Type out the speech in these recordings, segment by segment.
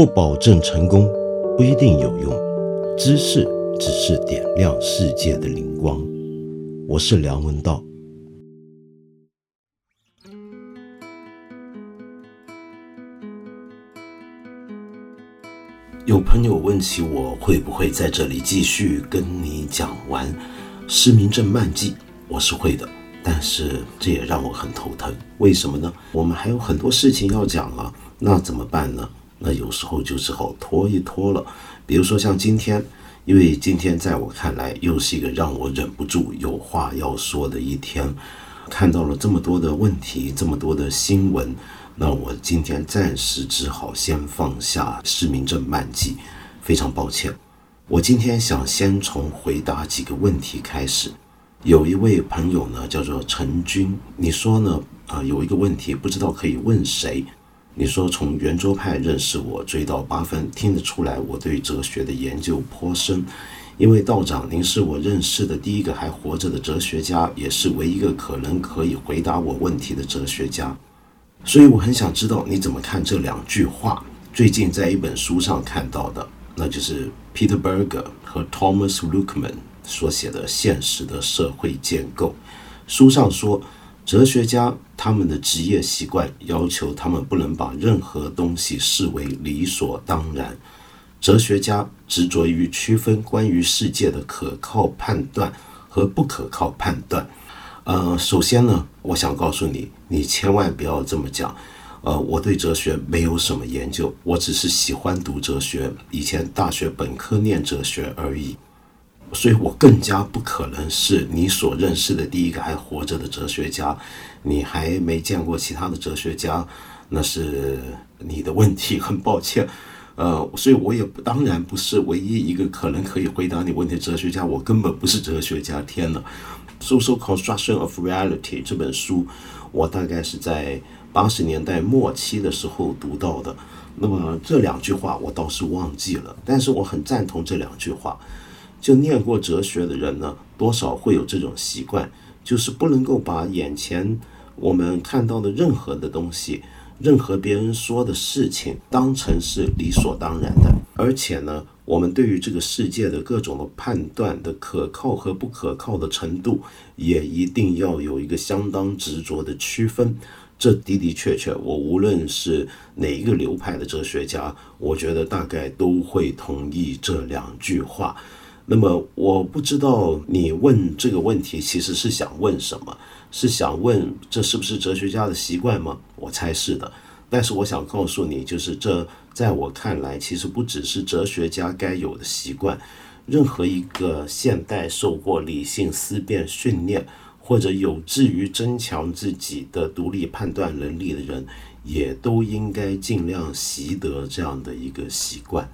不保证成功，不一定有用。知识只是点亮世界的灵光。我是梁文道。有朋友问起我会不会在这里继续跟你讲完失明症漫记，我是会的，但是这也让我很头疼。为什么呢？我们还有很多事情要讲啊，那怎么办呢？那有时候就只好拖一拖了。比如说像今天，因为今天在我看来又是一个让我忍不住有话要说的一天，看到了这么多的问题，这么多的新闻。那我今天暂时只好先放下失明症漫记，非常抱歉。我今天想先从回答几个问题开始。有一位朋友呢，叫做陈军，你说呢？啊，有一个问题不知道可以问谁？你说从圆桌派认识我，追到八分，听得出来我对哲学的研究颇深。因为道长，您是我认识的第一个还活着的哲学家，也是唯一一个可能可以回答我问题的哲学家。所以我很想知道你怎么看这两句话。最近在一本书上看到的，那就是 Peter Berger 和 Thomas Luckman 所写的《现实的社会建构》。书上说，哲学家他们的职业习惯要求他们不能把任何东西视为理所当然。哲学家执着于区分关于世界的可靠判断和不可靠判断。呃，首先呢，我想告诉你，你千万不要这么讲。呃，我对哲学没有什么研究，我只是喜欢读哲学，以前大学本科念哲学而已。所以我更加不可能是你所认识的第一个还活着的哲学家。你还没见过其他的哲学家，那是你的问题，很抱歉。呃，所以我也当然不是唯一一个可能可以回答你问题的哲学家，我根本不是哲学家。天呐！《Social Construction of Reality》这本书，我大概是在八十年代末期的时候读到的。那么这两句话我倒是忘记了，但是我很赞同这两句话。就念过哲学的人呢，多少会有这种习惯，就是不能够把眼前我们看到的任何的东西。任何别人说的事情当成是理所当然的，而且呢，我们对于这个世界的各种的判断的可靠和不可靠的程度，也一定要有一个相当执着的区分。这的的确确，我无论是哪一个流派的哲学家，我觉得大概都会同意这两句话。那么，我不知道你问这个问题其实是想问什么。是想问这是不是哲学家的习惯吗？我猜是的，但是我想告诉你，就是这在我看来，其实不只是哲学家该有的习惯，任何一个现代受过理性思辨训练或者有志于增强自己的独立判断能力的人，也都应该尽量习得这样的一个习惯。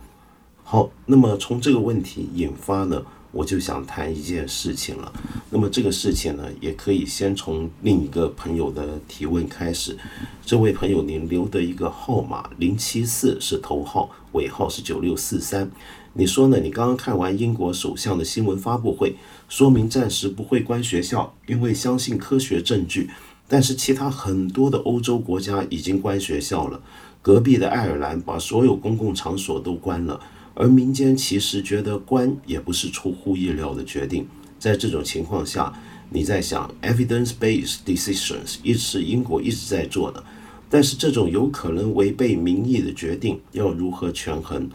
好，那么从这个问题引发呢？我就想谈一件事情了，那么这个事情呢，也可以先从另一个朋友的提问开始。这位朋友，您留的一个号码零七四是头号，尾号是九六四三。你说呢？你刚刚看完英国首相的新闻发布会，说明暂时不会关学校，因为相信科学证据。但是其他很多的欧洲国家已经关学校了，隔壁的爱尔兰把所有公共场所都关了。而民间其实觉得关也不是出乎意料的决定。在这种情况下，你在想 evidence-based decisions 一直是英国一直在做的，但是这种有可能违背民意的决定要如何权衡？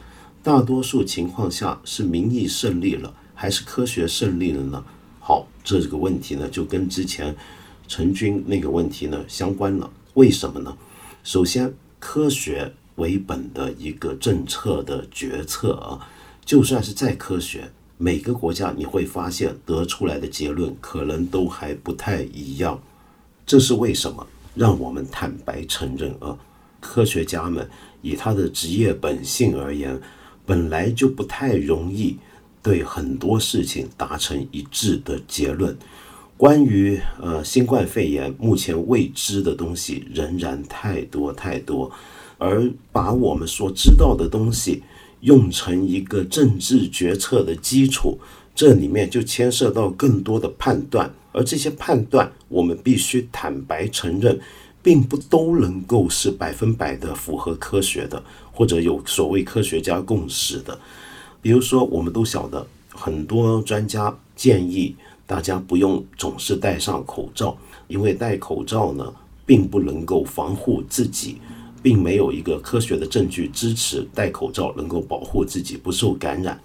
大多数情况下是民意胜利了，还是科学胜利了呢？好，这个问题呢就跟之前陈军那个问题呢相关了。为什么呢？首先，科学。为本的一个政策的决策啊，就算是再科学，每个国家你会发现得出来的结论可能都还不太一样。这是为什么？让我们坦白承认啊，科学家们以他的职业本性而言，本来就不太容易对很多事情达成一致的结论。关于呃新冠肺炎，目前未知的东西仍然太多太多。而把我们所知道的东西用成一个政治决策的基础，这里面就牵涉到更多的判断，而这些判断我们必须坦白承认，并不都能够是百分百的符合科学的，或者有所谓科学家共识的。比如说，我们都晓得，很多专家建议大家不用总是戴上口罩，因为戴口罩呢，并不能够防护自己，并没有一个科学的证据支持戴口罩能够保护自己不受感染。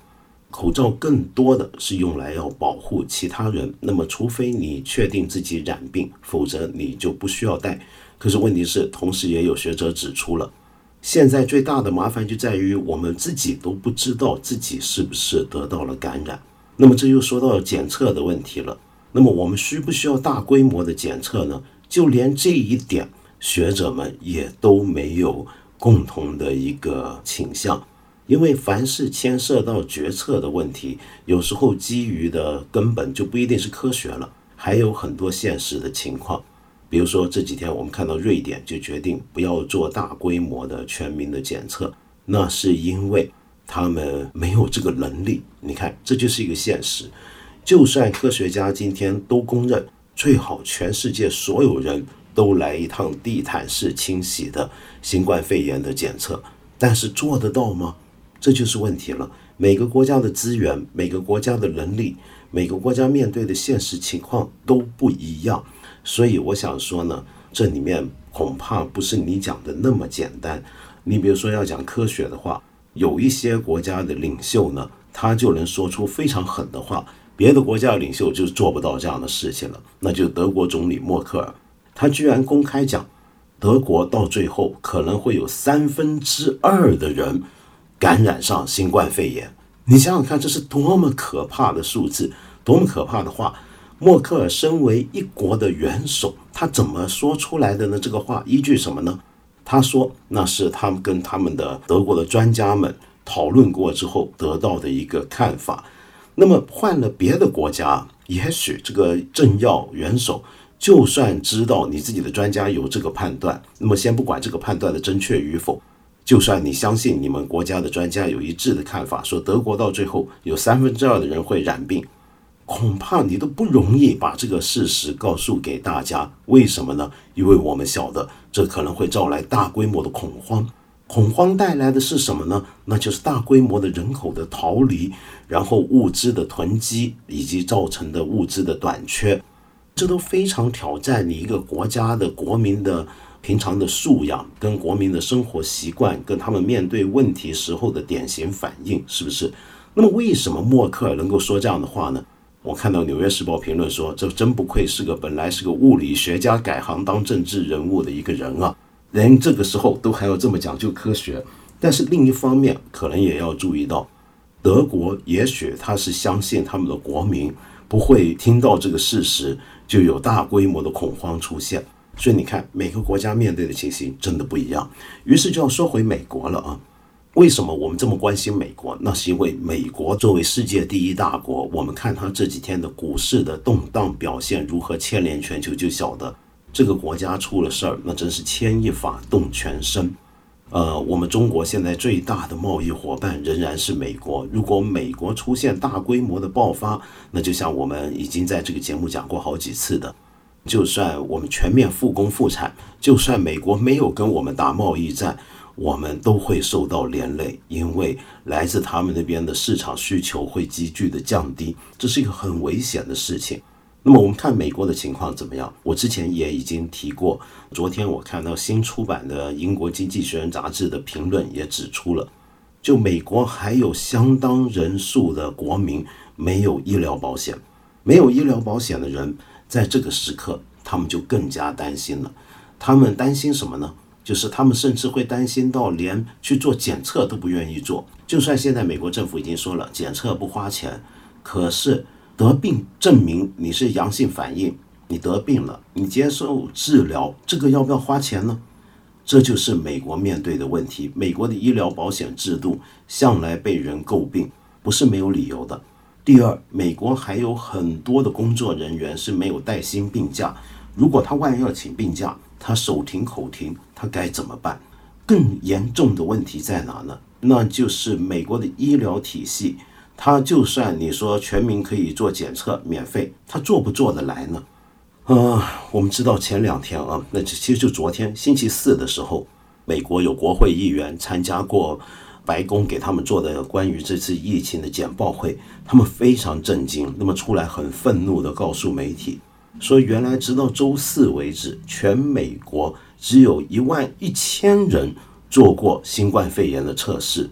口罩更多的是用来要保护其他人，那么除非你确定自己染病，否则你就不需要戴。可是问题是，同时也有学者指出了，现在最大的麻烦就在于我们自己都不知道自己是不是得到了感染。那么这又说到检测的问题了。那么我们需不需要大规模的检测呢？就连这一点，学者们也都没有共同的一个倾向。因为凡是牵涉到决策的问题，有时候基于的根本就不一定是科学了，还有很多现实的情况。比如说这几天我们看到瑞典就决定不要做大规模的全民的检测，那是因为他们没有这个能力。你看，这就是一个现实。就算科学家今天都公认，最好全世界所有人都来一趟地毯式清洗的新冠肺炎的检测，但是做得到吗？这就是问题了。每个国家的资源、每个国家的能力、每个国家面对的现实情况都不一样，所以我想说呢，这里面恐怕不是你讲的那么简单。你比如说要讲科学的话，有一些国家的领袖呢，他就能说出非常狠的话，别的国家的领袖就做不到这样的事情了。那就德国总理默克尔，他居然公开讲，德国到最后可能会有三分之二的人。感染上新冠肺炎，你想想看，这是多么可怕的数字，多么可怕的话！默克尔身为一国的元首，他怎么说出来的呢？这个话依据什么呢？他说那是他们跟他们的德国的专家们讨论过之后得到的一个看法。那么换了别的国家，也许这个政要元首就算知道你自己的专家有这个判断，那么先不管这个判断的正确与否。就算你相信你们国家的专家有一致的看法，说德国到最后有三分之二的人会染病，恐怕你都不容易把这个事实告诉给大家。为什么呢？因为我们晓得这可能会招来大规模的恐慌，恐慌带来的是什么呢？那就是大规模的人口的逃离，然后物资的囤积以及造成的物资的短缺，这都非常挑战你一个国家的国民的。平常的素养跟国民的生活习惯，跟他们面对问题时候的典型反应，是不是？那么为什么默克尔能够说这样的话呢？我看到《纽约时报》评论说，这真不愧是个本来是个物理学家改行当政治人物的一个人啊，连这个时候都还要这么讲究科学。但是另一方面，可能也要注意到，德国也许他是相信他们的国民不会听到这个事实就有大规模的恐慌出现。所以你看，每个国家面对的情形真的不一样。于是就要说回美国了啊，为什么我们这么关心美国？那是因为美国作为世界第一大国，我们看它这几天的股市的动荡表现如何牵连全球，就晓得这个国家出了事儿，那真是牵一发动全身。呃，我们中国现在最大的贸易伙伴仍然是美国。如果美国出现大规模的爆发，那就像我们已经在这个节目讲过好几次的。就算我们全面复工复产，就算美国没有跟我们打贸易战，我们都会受到连累，因为来自他们那边的市场需求会急剧的降低，这是一个很危险的事情。那么我们看美国的情况怎么样？我之前也已经提过，昨天我看到新出版的英国经济学人杂志的评论也指出了，就美国还有相当人数的国民没有医疗保险，没有医疗保险的人。在这个时刻，他们就更加担心了。他们担心什么呢？就是他们甚至会担心到连去做检测都不愿意做。就算现在美国政府已经说了检测不花钱，可是得病证明你是阳性反应，你得病了，你接受治疗，这个要不要花钱呢？这就是美国面对的问题。美国的医疗保险制度向来被人诟病，不是没有理由的。第二，美国还有很多的工作人员是没有带薪病假。如果他万一要请病假，他手停口停，他该怎么办？更严重的问题在哪呢？那就是美国的医疗体系，他就算你说全民可以做检测免费，他做不做得来呢？呃，我们知道前两天啊，那其实就昨天星期四的时候，美国有国会议员参加过白宫给他们做的关于这次疫情的简报会，他们非常震惊，那么出来很愤怒的告诉媒体说，原来直到周四为止，全美国只有一万一千人做过新冠肺炎的测试。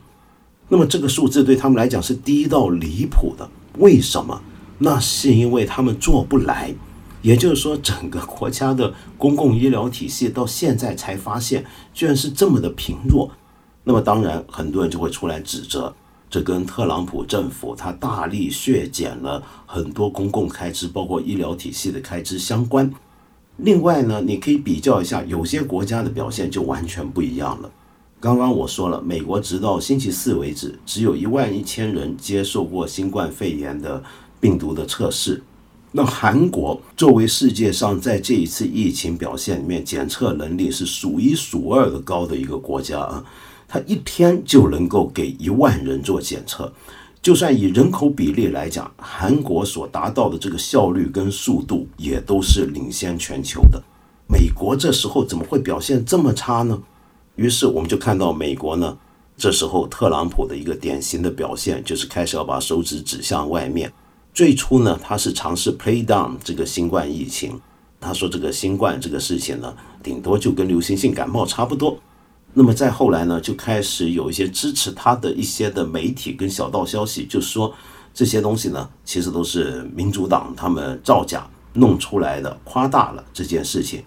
那么这个数字对他们来讲是低到离谱的，为什么？那是因为他们做不来，也就是说，整个国家的公共医疗体系到现在才发现，居然是这么的贫弱。那么当然，很多人就会出来指责，这跟特朗普政府他大力削减了很多公共开支，包括医疗体系的开支相关。另外呢，你可以比较一下，有些国家的表现就完全不一样了。刚刚我说了，美国直到星期四为止，只有一万一千人接受过新冠肺炎的病毒的测试。那韩国作为世界上在这一次疫情表现里面检测能力是数一数二的高的一个国家啊，它一天就能够给一万人做检测。就算以人口比例来讲，韩国所达到的这个效率跟速度也都是领先全球的。美国这时候怎么会表现这么差呢？于是我们就看到美国呢，这时候特朗普的一个典型的表现就是开始要把手指指向外面。最初呢，他是尝试 play down 这个新冠疫情，他说这个新冠这个事情呢，顶多就跟流行性感冒差不多。那么再后来呢，就开始有一些支持他的一些的媒体跟小道消息，就说这些东西呢，其实都是民主党他们造假弄出来的，夸大了这件事情。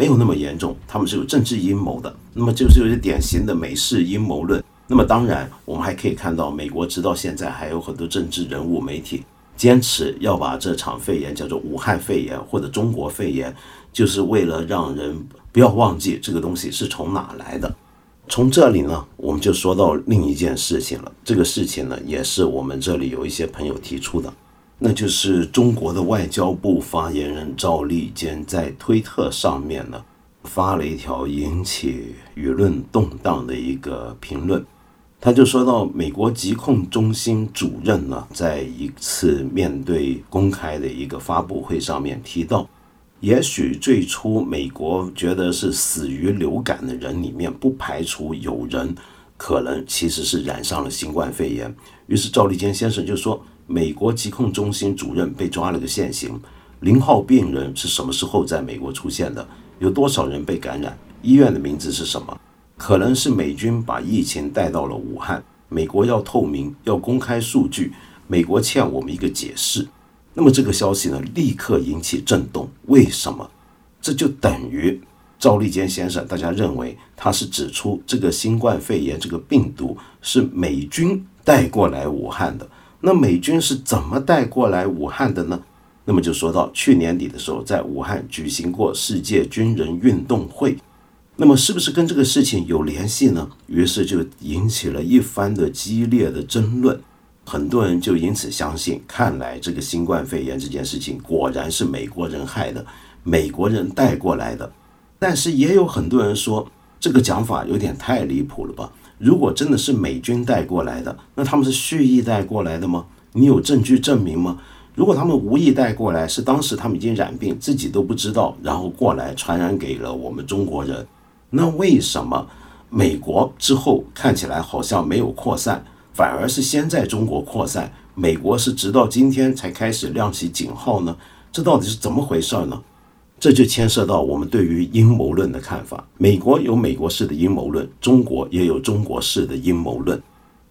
没有那么严重，他们是有政治阴谋的，那么就是有些典型的美式阴谋论。那么当然，我们还可以看到，美国直到现在还有很多政治人物、媒体坚持要把这场肺炎叫做武汉肺炎或者中国肺炎，就是为了让人不要忘记这个东西是从哪来的。从这里呢，我们就说到另一件事情了。这个事情呢，也是我们这里有一些朋友提出的。那就是中国的外交部发言人赵立坚在推特上面呢发了一条引起舆论动荡的一个评论，他就说到美国疾控中心主任呢在一次面对公开的一个发布会上面提到，也许最初美国觉得是死于流感的人里面，不排除有人可能其实是染上了新冠肺炎。于是赵立坚先生就说。美国疾控中心主任被抓了个现行，零号病人是什么时候在美国出现的？有多少人被感染？医院的名字是什么？可能是美军把疫情带到了武汉。美国要透明，要公开数据。美国欠我们一个解释。那么这个消息呢，立刻引起震动。为什么？这就等于赵立坚先生，大家认为他是指出这个新冠肺炎这个病毒是美军带过来武汉的。那美军是怎么带过来武汉的呢？那么就说到去年底的时候，在武汉举行过世界军人运动会，那么是不是跟这个事情有联系呢？于是就引起了一番的激烈的争论，很多人就因此相信，看来这个新冠肺炎这件事情果然是美国人害的，美国人带过来的。但是也有很多人说，这个讲法有点太离谱了吧。如果真的是美军带过来的，那他们是蓄意带过来的吗？你有证据证明吗？如果他们无意带过来，是当时他们已经染病，自己都不知道，然后过来传染给了我们中国人，那为什么美国之后看起来好像没有扩散，反而是先在中国扩散？美国是直到今天才开始亮起警号呢？这到底是怎么回事呢？这就牵涉到我们对于阴谋论的看法。美国有美国式的阴谋论，中国也有中国式的阴谋论。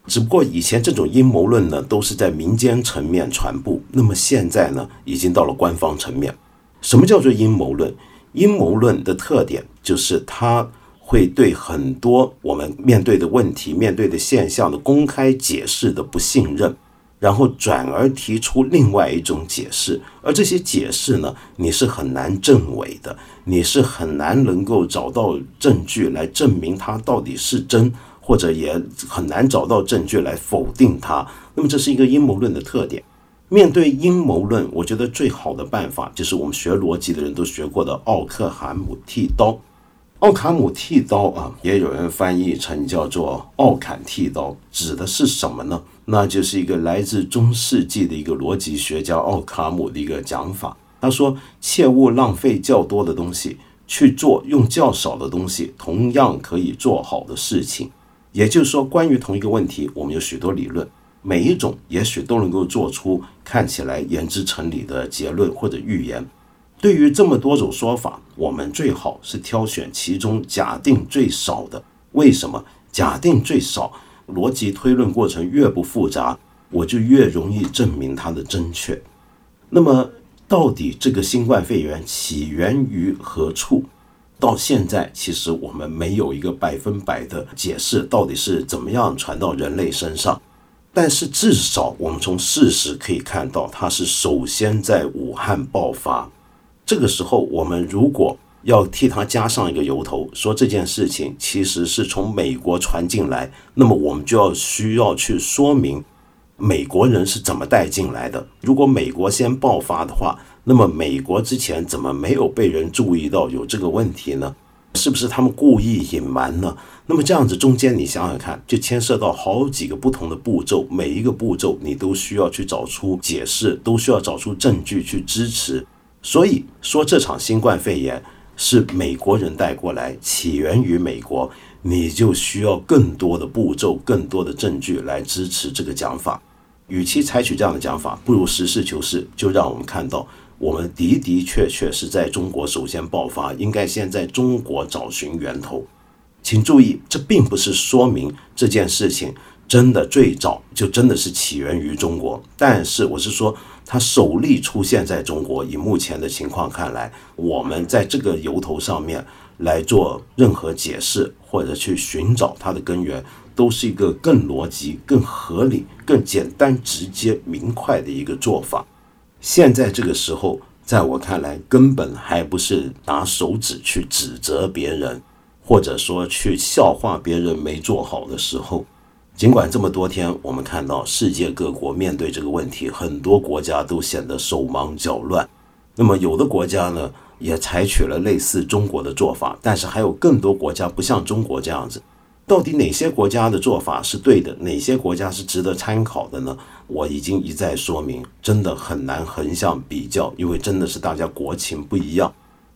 只不过以前这种阴谋论呢，都是在民间层面传播，那么现在呢，已经到了官方层面。什么叫做阴谋论？阴谋论的特点就是它会对很多我们面对的问题、面对的现象的公开解释的不信任。然后转而提出另外一种解释，而这些解释呢，你是很难证伪的，你是很难能够找到证据来证明它到底是真，或者也很难找到证据来否定它。那么这是一个阴谋论的特点。面对阴谋论，我觉得最好的办法就是我们学逻辑的人都学过的奥克海姆剃刀。奥卡姆剃刀啊，也有人翻译成叫做奥坎剃刀，指的是什么呢？那就是一个来自中世纪的一个逻辑学家奥卡姆的一个讲法。他说：“切勿浪费较多的东西去做用较少的东西同样可以做好的事情。”也就是说，关于同一个问题，我们有许多理论，每一种也许都能够做出看起来言之成理的结论或者预言。对于这么多种说法，我们最好是挑选其中假定最少的。为什么？假定最少，逻辑推论过程越不复杂，我就越容易证明它的正确。那么，到底这个新冠肺炎起源于何处？到现在，其实我们没有一个百分百的解释，到底是怎么样传到人类身上。但是至少我们从事实可以看到，它是首先在武汉爆发。这个时候，我们如果要替他加上一个由头，说这件事情其实是从美国传进来，那么我们就要需要去说明美国人是怎么带进来的。如果美国先爆发的话，那么美国之前怎么没有被人注意到有这个问题呢？是不是他们故意隐瞒呢？那么这样子中间你想想看，就牵涉到好几个不同的步骤，每一个步骤你都需要去找出解释，都需要找出证据去支持。所以说这场新冠肺炎是美国人带过来，起源于美国，你就需要更多的步骤、更多的证据来支持这个讲法。与其采取这样的讲法，不如实事求是，就让我们看到。我们的的确确是在中国首先爆发，应该先在中国找寻源头。请注意，这并不是说明这件事情真的最早就真的是起源于中国。但是我是说，它首例出现在中国，以目前的情况看来，我们在这个由头上面来做任何解释或者去寻找它的根源，都是一个更逻辑、更合理、更简单、直接、明快的一个做法。现在这个时候，在我看来，根本还不是拿手指去指责别人，或者说去笑话别人没做好的时候。尽管这么多天，我们看到世界各国面对这个问题，很多国家都显得手忙脚乱。那么，有的国家呢，也采取了类似中国的做法，但是还有更多国家不像中国这样子。到底哪些国家的做法是对的，哪些国家是值得参考的呢？我已经一再说明，真的很难横向比较，因为真的是大家国情不一样。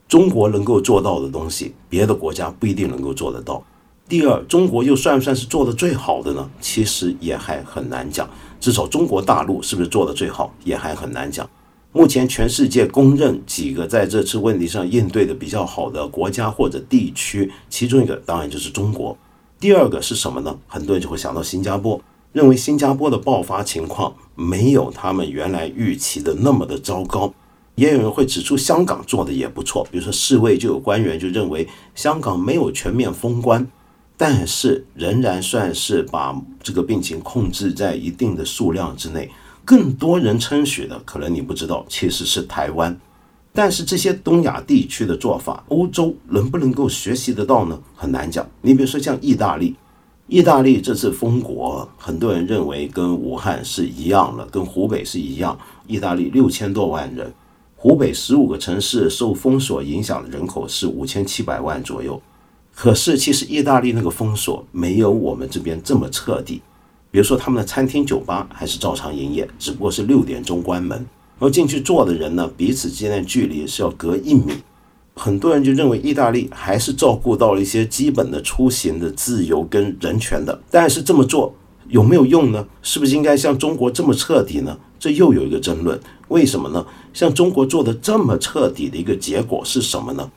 中国能够做到的东西，别的国家不一定能够做得到。第二，中国又算不算是做的最好的呢？其实也还很难讲。至少中国大陆是不是做的最好，也还很难讲。目前全世界公认几个在这次问题上应对的比较好的国家或者地区，其中一个当然就是中国。第二个是什么呢？很多人就会想到新加坡，认为新加坡的爆发情况没有他们原来预期的那么的糟糕。也有人会指出香港做的也不错，比如说世卫就有官员就认为香港没有全面封关，但是仍然算是把这个病情控制在一定的数量之内。更多人称许的，可能你不知道，其实是台湾。但是这些东亚地区的做法，欧洲能不能够学习得到呢？很难讲。你比如说像意大利，意大利这次封国，很多人认为跟武汉是一样的，跟湖北是一样。意大利六千多万人，湖北十五个城市受封锁影响的人口是五千七百万左右。可是其实意大利那个封锁没有我们这边这么彻底。比如说他们的餐厅、酒吧还是照常营业，只不过是六点钟关门。然后进去坐的人呢，彼此之间的距离是要隔一米。很多人就认为意大利还是照顾到了一些基本的出行的自由跟人权的。但是这么做有没有用呢？是不是应该像中国这么彻底呢？这又有一个争论。为什么呢？像中国做的这么彻底的一个结果是什么呢？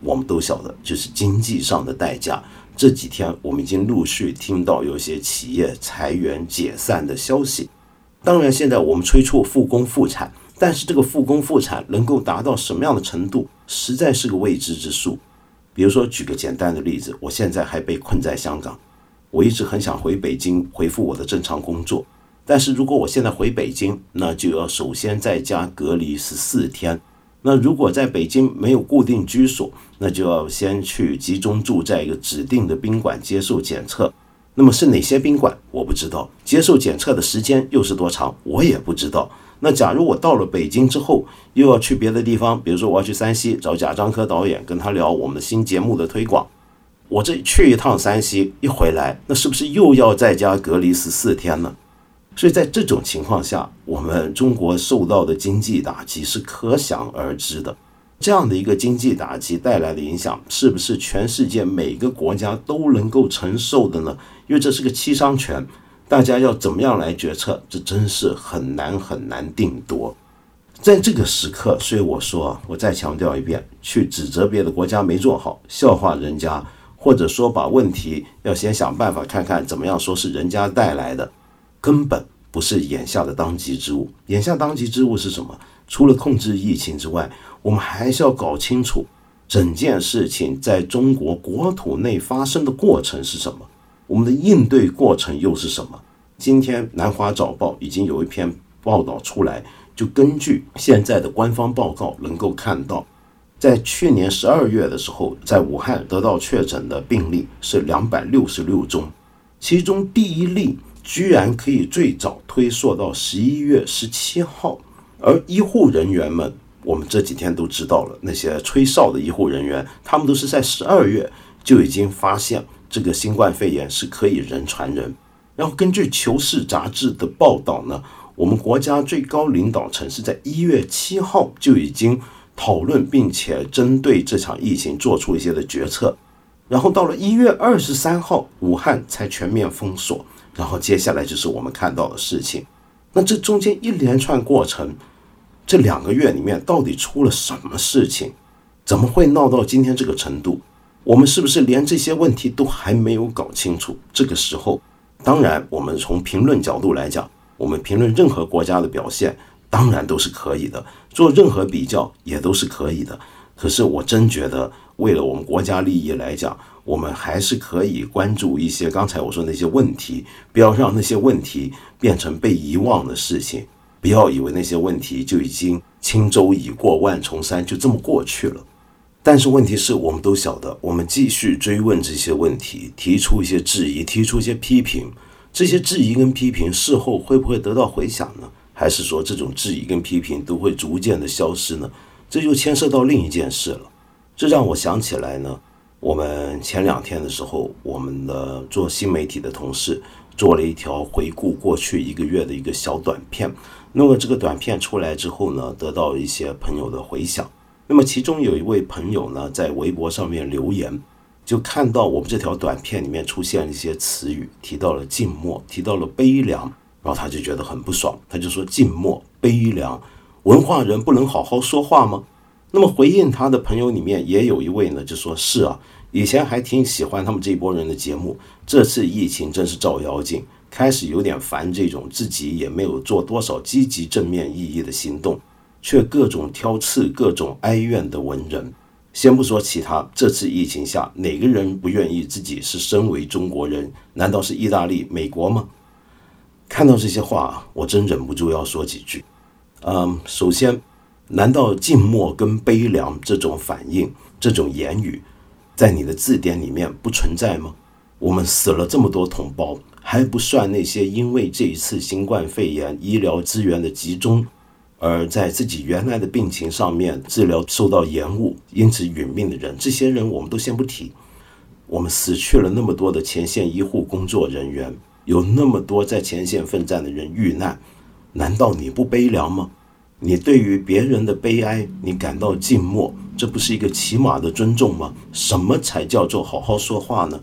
我们都晓得，就是经济上的代价。这几天我们已经陆续听到有些企业裁员解散的消息。当然，现在我们催促复工复产。但是这个复工复产能够达到什么样的程度，实在是个未知之数。比如说，举个简单的例子，我现在还被困在香港，我一直很想回北京恢复我的正常工作。但是如果我现在回北京，那就要首先在家隔离十四天。那如果在北京没有固定居所，那就要先去集中住在一个指定的宾馆接受检测。那么是哪些宾馆，我不知道。接受检测的时间又是多长，我也不知道。那假如我到了北京之后，又要去别的地方，比如说我要去山西找贾樟柯导演，跟他聊我们的新节目的推广。我这去一趟山西，一回来，那是不是又要在家隔离十四天呢？所以在这种情况下，我们中国受到的经济打击是可想而知的。这样的一个经济打击带来的影响，是不是全世界每个国家都能够承受的呢？因为这是个七伤拳，大家要怎么样来决策，这真是很难很难定夺。在这个时刻，所以我说，我再强调一遍，去指责别的国家没做好，笑话人家，或者说把问题要先想办法看看怎么样说是人家带来的，根本不是眼下的当机之务。眼下当机之务是什么？除了控制疫情之外，我们还是要搞清楚整件事情在中国国土内发生的过程是什么，我们的应对过程又是什么？今天《南华早报》已经有一篇报道出来。就根据现在的官方报告，能够看到，在去年十二月的时候，在武汉得到确诊的病例是两百六十六宗，其中第一例居然可以最早推溯到十一月十七号，而医护人员们，我们这几天都知道了，那些吹哨的医护人员，他们都是在十二月就已经发现这个新冠肺炎是可以人传人，然后根据《求是》杂志的报道呢。我们国家最高领导层是在一月七号就已经讨论，并且针对这场疫情做出一些的决策，然后到了一月二十三号，武汉才全面封锁，然后接下来就是我们看到的事情。那这中间一连串过程，这两个月里面到底出了什么事情？怎么会闹到今天这个程度？我们是不是连这些问题都还没有搞清楚？这个时候，当然我们从评论角度来讲。我们评论任何国家的表现，当然都是可以的；做任何比较也都是可以的。可是我真觉得，为了我们国家利益来讲，我们还是可以关注一些刚才我说那些问题，不要让那些问题变成被遗忘的事情。不要以为那些问题就已经轻舟已过万重山，就这么过去了。但是问题是我们都晓得，我们继续追问这些问题，提出一些质疑，提出一些批评。这些质疑跟批评事后会不会得到回响呢？还是说这种质疑跟批评都会逐渐的消失呢？这就牵涉到另一件事了。这让我想起来呢，我们前两天的时候，我们的做新媒体的同事做了一条回顾过去一个月的一个小短片。那么这个短片出来之后呢，得到一些朋友的回响。那么其中有一位朋友呢，在微博上面留言。就看到我们这条短片里面出现了一些词语，提到了静默，提到了悲凉，然后他就觉得很不爽，他就说静默悲凉，文化人不能好好说话吗？那么回应他的朋友里面也有一位呢，就说是啊，以前还挺喜欢他们这波人的节目，这次疫情真是照妖镜，开始有点烦这种自己也没有做多少积极正面意义的行动，却各种挑刺、各种哀怨的文人。先不说其他，这次疫情下，哪个人不愿意自己是身为中国人？难道是意大利、美国吗？看到这些话，我真忍不住要说几句。嗯，首先，难道静默跟悲凉这种反应、这种言语，在你的字典里面不存在吗？我们死了这么多同胞，还不算那些因为这一次新冠肺炎医疗资源的集中。而在自己原来的病情上面治疗受到延误，因此殒命的人，这些人我们都先不提。我们死去了那么多的前线医护工作人员，有那么多在前线奋战的人遇难，难道你不悲凉吗？你对于别人的悲哀，你感到静默，这不是一个起码的尊重吗？什么才叫做好好说话呢？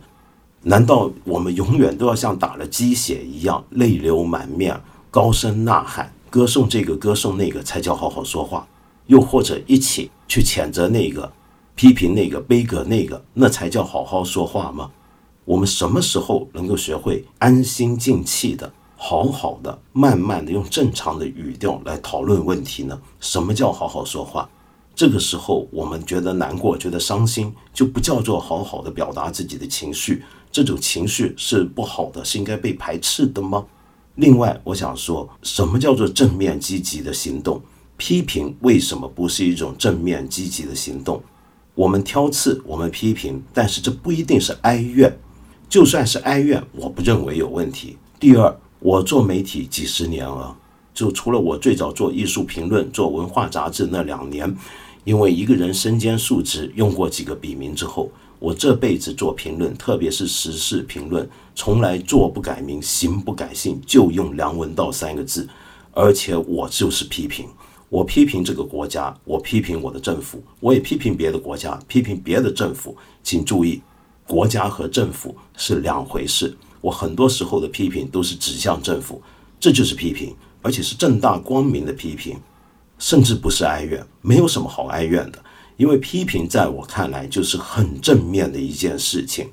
难道我们永远都要像打了鸡血一样，泪流满面，高声呐喊？歌颂这个，歌颂那个，才叫好好说话；又或者一起去谴责那个，批评那个，悲歌那个，那才叫好好说话吗？我们什么时候能够学会安心静气的、好好的、慢慢的用正常的语调来讨论问题呢？什么叫好好说话？这个时候我们觉得难过、觉得伤心，就不叫做好好的表达自己的情绪。这种情绪是不好的，是应该被排斥的吗？另外，我想说，什么叫做正面积极的行动？批评为什么不是一种正面积极的行动？我们挑刺，我们批评，但是这不一定是哀怨。就算是哀怨，我不认为有问题。第二，我做媒体几十年了，就除了我最早做艺术评论、做文化杂志那两年，因为一个人身兼数职，用过几个笔名之后，我这辈子做评论，特别是时事评论，从来做不改名，行不改姓，就用梁文道三个字。而且我就是批评，我批评这个国家，我批评我的政府，我也批评别的国家，批评别的政府。请注意，国家和政府是两回事。我很多时候的批评都是指向政府，这就是批评，而且是正大光明的批评，甚至不是哀怨，没有什么好哀怨的。因为批评在我看来就是很正面的一件事情。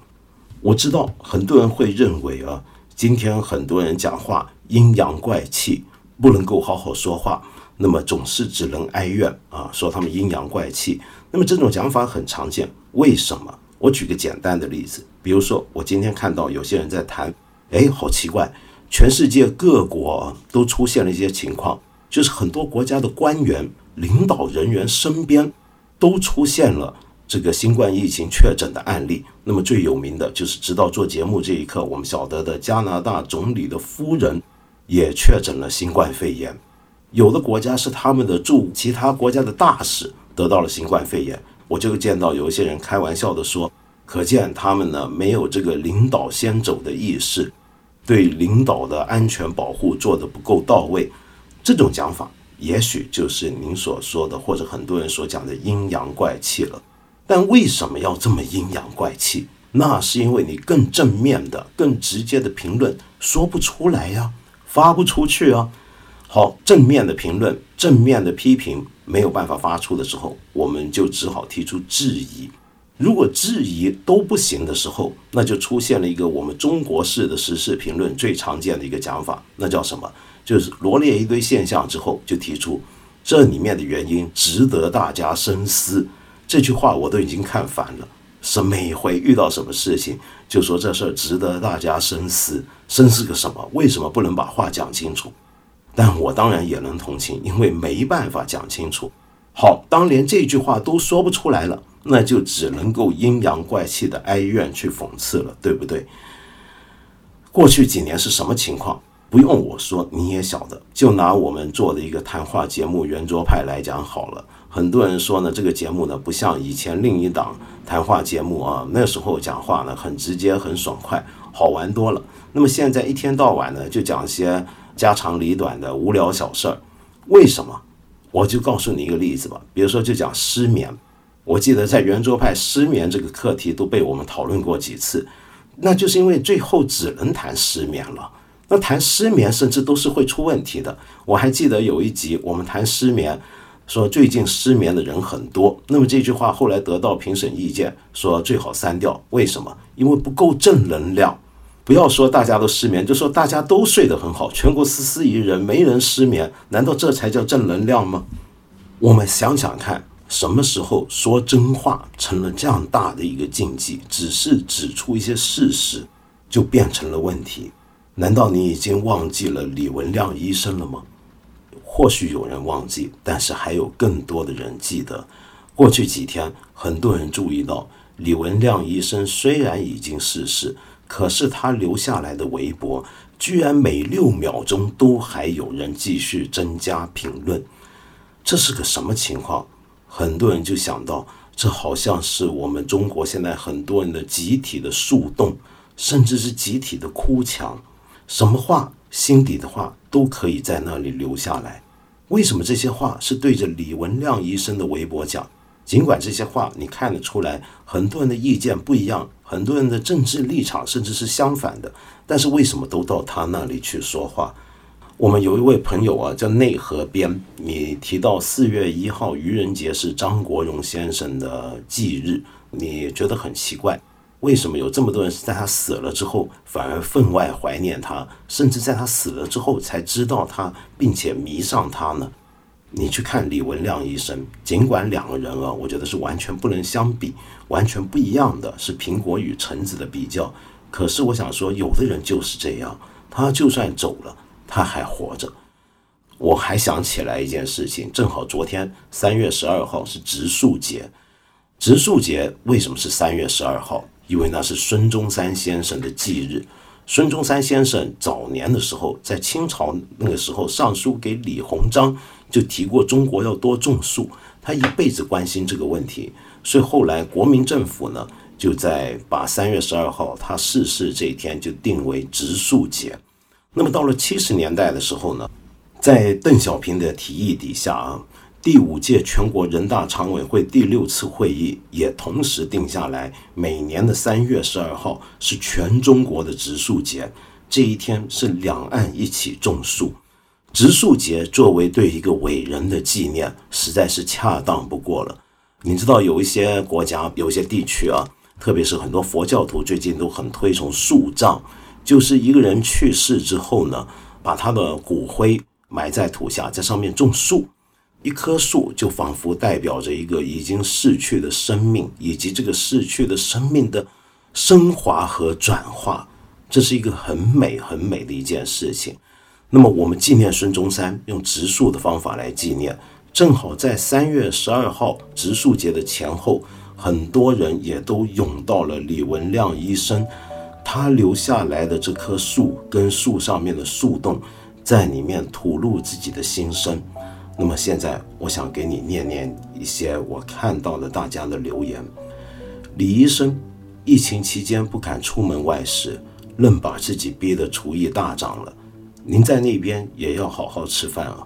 我知道很多人会认为啊，今天很多人讲话阴阳怪气，不能够好好说话，那么总是只能哀怨啊，说他们阴阳怪气。那么这种讲法很常见，为什么？我举个简单的例子，比如说我今天看到有些人在谈，哎，好奇怪，全世界各国都出现了一些情况，就是很多国家的官员、领导人员身边。都出现了这个新冠疫情确诊的案例。那么最有名的就是，直到做节目这一刻，我们晓得的加拿大总理的夫人也确诊了新冠肺炎。有的国家是他们的驻其他国家的大使得到了新冠肺炎。我就见到有一些人开玩笑的说，可见他们呢没有这个领导先走的意识，对领导的安全保护做得不够到位。这种讲法。也许就是您所说的，或者很多人所讲的阴阳怪气了。但为什么要这么阴阳怪气？那是因为你更正面的、更直接的评论说不出来呀，发不出去啊。好，正面的评论、正面的批评没有办法发出的时候，我们就只好提出质疑。如果质疑都不行的时候，那就出现了一个我们中国式的时事评论最常见的一个讲法，那叫什么？就是罗列一堆现象之后，就提出这里面的原因值得大家深思。这句话我都已经看烦了。是每回遇到什么事情，就说这事儿值得大家深思。深思个什么？为什么不能把话讲清楚？但我当然也能同情，因为没办法讲清楚。好，当连这句话都说不出来了，那就只能够阴阳怪气的哀怨去讽刺了，对不对？过去几年是什么情况？不用我说，你也晓得。就拿我们做的一个谈话节目《圆桌派》来讲好了。很多人说呢，这个节目呢不像以前另一档谈话节目啊，那时候讲话呢很直接、很爽快，好玩多了。那么现在一天到晚呢就讲些家长里短的无聊小事儿，为什么？我就告诉你一个例子吧。比如说，就讲失眠。我记得在圆桌派，失眠这个课题都被我们讨论过几次，那就是因为最后只能谈失眠了。那谈失眠甚至都是会出问题的。我还记得有一集我们谈失眠，说最近失眠的人很多。那么这句话后来得到评审意见，说最好删掉。为什么？因为不够正能量。不要说大家都失眠，就说大家都睡得很好，全国十四亿人没人失眠，难道这才叫正能量吗？我们想想看，什么时候说真话成了这样大的一个禁忌？只是指出一些事实，就变成了问题。难道你已经忘记了李文亮医生了吗？或许有人忘记，但是还有更多的人记得。过去几天，很多人注意到李文亮医生虽然已经逝世，可是他留下来的微博，居然每六秒钟都还有人继续增加评论。这是个什么情况？很多人就想到，这好像是我们中国现在很多人的集体的树洞，甚至是集体的哭墙。什么话，心底的话都可以在那里留下来。为什么这些话是对着李文亮医生的微博讲？尽管这些话你看得出来，很多人的意见不一样，很多人的政治立场甚至是相反的，但是为什么都到他那里去说话？我们有一位朋友啊，叫内河边，你提到四月一号愚人节是张国荣先生的忌日，你觉得很奇怪。为什么有这么多人是在他死了之后反而分外怀念他，甚至在他死了之后才知道他，并且迷上他呢？你去看李文亮医生，尽管两个人啊，我觉得是完全不能相比，完全不一样的是苹果与橙子的比较。可是我想说，有的人就是这样，他就算走了，他还活着。我还想起来一件事情，正好昨天三月十二号是植树节，植树节为什么是三月十二号？因为那是孙中山先生的忌日。孙中山先生早年的时候，在清朝那个时候上书给李鸿章，就提过中国要多种树。他一辈子关心这个问题，所以后来国民政府呢，就在把三月十二号他逝世这一天就定为植树节。那么到了七十年代的时候呢，在邓小平的提议底下啊，第五届全国人大常委会第六次会议也同时定下来，每年的三月十二号是全中国的植树节。这一天是两岸一起种树，植树节作为对一个伟人的纪念，实在是恰当不过了。你知道有一些国家、有些地区啊，特别是很多佛教徒最近都很推崇树葬，就是一个人去世之后呢，把他的骨灰埋在土下，在上面种树，一棵树就仿佛代表着一个已经逝去的生命，以及这个逝去的生命的升华和转化。这是一个很美很美的一件事情。那么，我们纪念孙中山，用植树的方法来纪念，正好在三月十二号植树节的前后，很多人也都涌到了李文亮医生他留下来的这棵树跟树上面的树洞，在里面吐露自己的心声。那么，现在我想给你念念一些我看到的大家的留言。李医生，疫情期间不敢出门外食。愣把自己逼得厨艺大涨了，您在那边也要好好吃饭啊！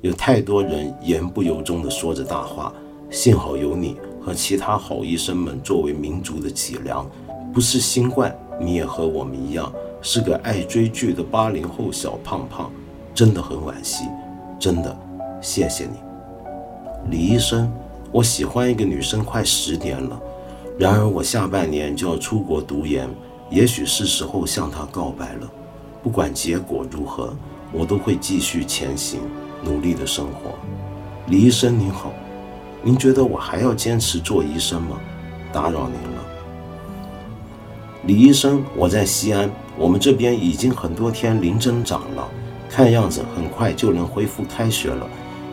有太多人言不由衷地说着大话，幸好有你和其他好医生们作为民族的脊梁。不是新冠，你也和我们一样是个爱追剧的八零后小胖胖，真的很惋惜，真的，谢谢你，李医生。我喜欢一个女生快十年了，然而我下半年就要出国读研。也许是时候向她告白了，不管结果如何，我都会继续前行，努力的生活。李医生您好，您觉得我还要坚持做医生吗？打扰您了，李医生，我在西安，我们这边已经很多天零增长了，看样子很快就能恢复开学了。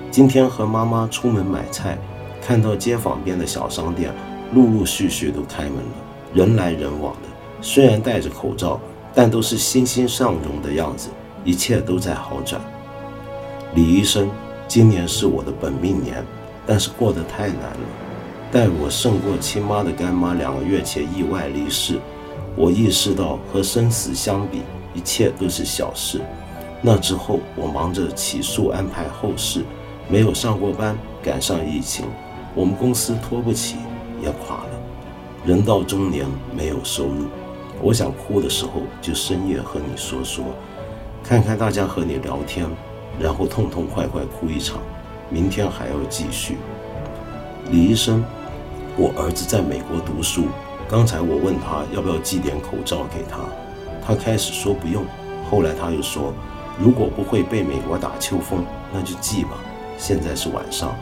今天和妈妈出门买菜，看到街坊边的小商店陆陆续续都开门了，人来人往的。虽然戴着口罩，但都是欣欣向荣的样子，一切都在好转。李医生，今年是我的本命年，但是过得太难了。待我胜过亲妈的干妈两个月前意外离世，我意识到和生死相比，一切都是小事。那之后，我忙着起诉安排后事，没有上过班，赶上疫情，我们公司拖不起，也垮了。人到中年，没有收入。我想哭的时候，就深夜和你说说，看看大家和你聊天，然后痛痛快快哭一场，明天还要继续。李医生，我儿子在美国读书，刚才我问他要不要寄点口罩给他，他开始说不用，后来他又说，如果不会被美国打秋风，那就寄吧。现在是晚上，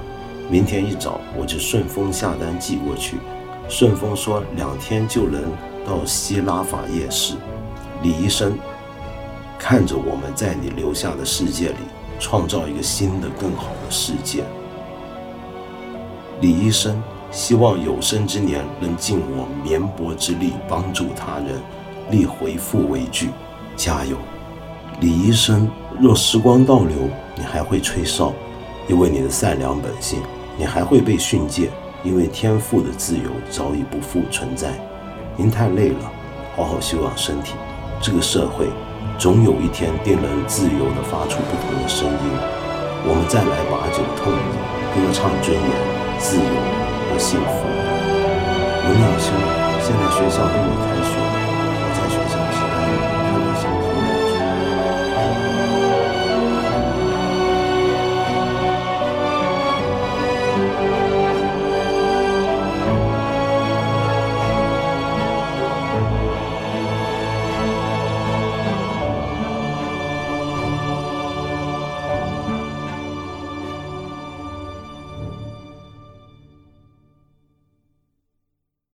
明天一早我就顺丰下单寄过去，顺丰说两天就能。到西拉法夜市，李医生看着我们在你留下的世界里创造一个新的、更好的世界。李医生希望有生之年能尽我绵薄之力帮助他人，立回复为据，加油！李医生，若时光倒流，你还会吹哨，因为你的善良本性；你还会被训诫，因为天赋的自由早已不复存在。您太累了，好好休养身体。这个社会总有一天定能自由地发出不同的声音。我们再来把酒痛饮，歌唱尊严、自由幸福。文亮兄，现在学校都没开学。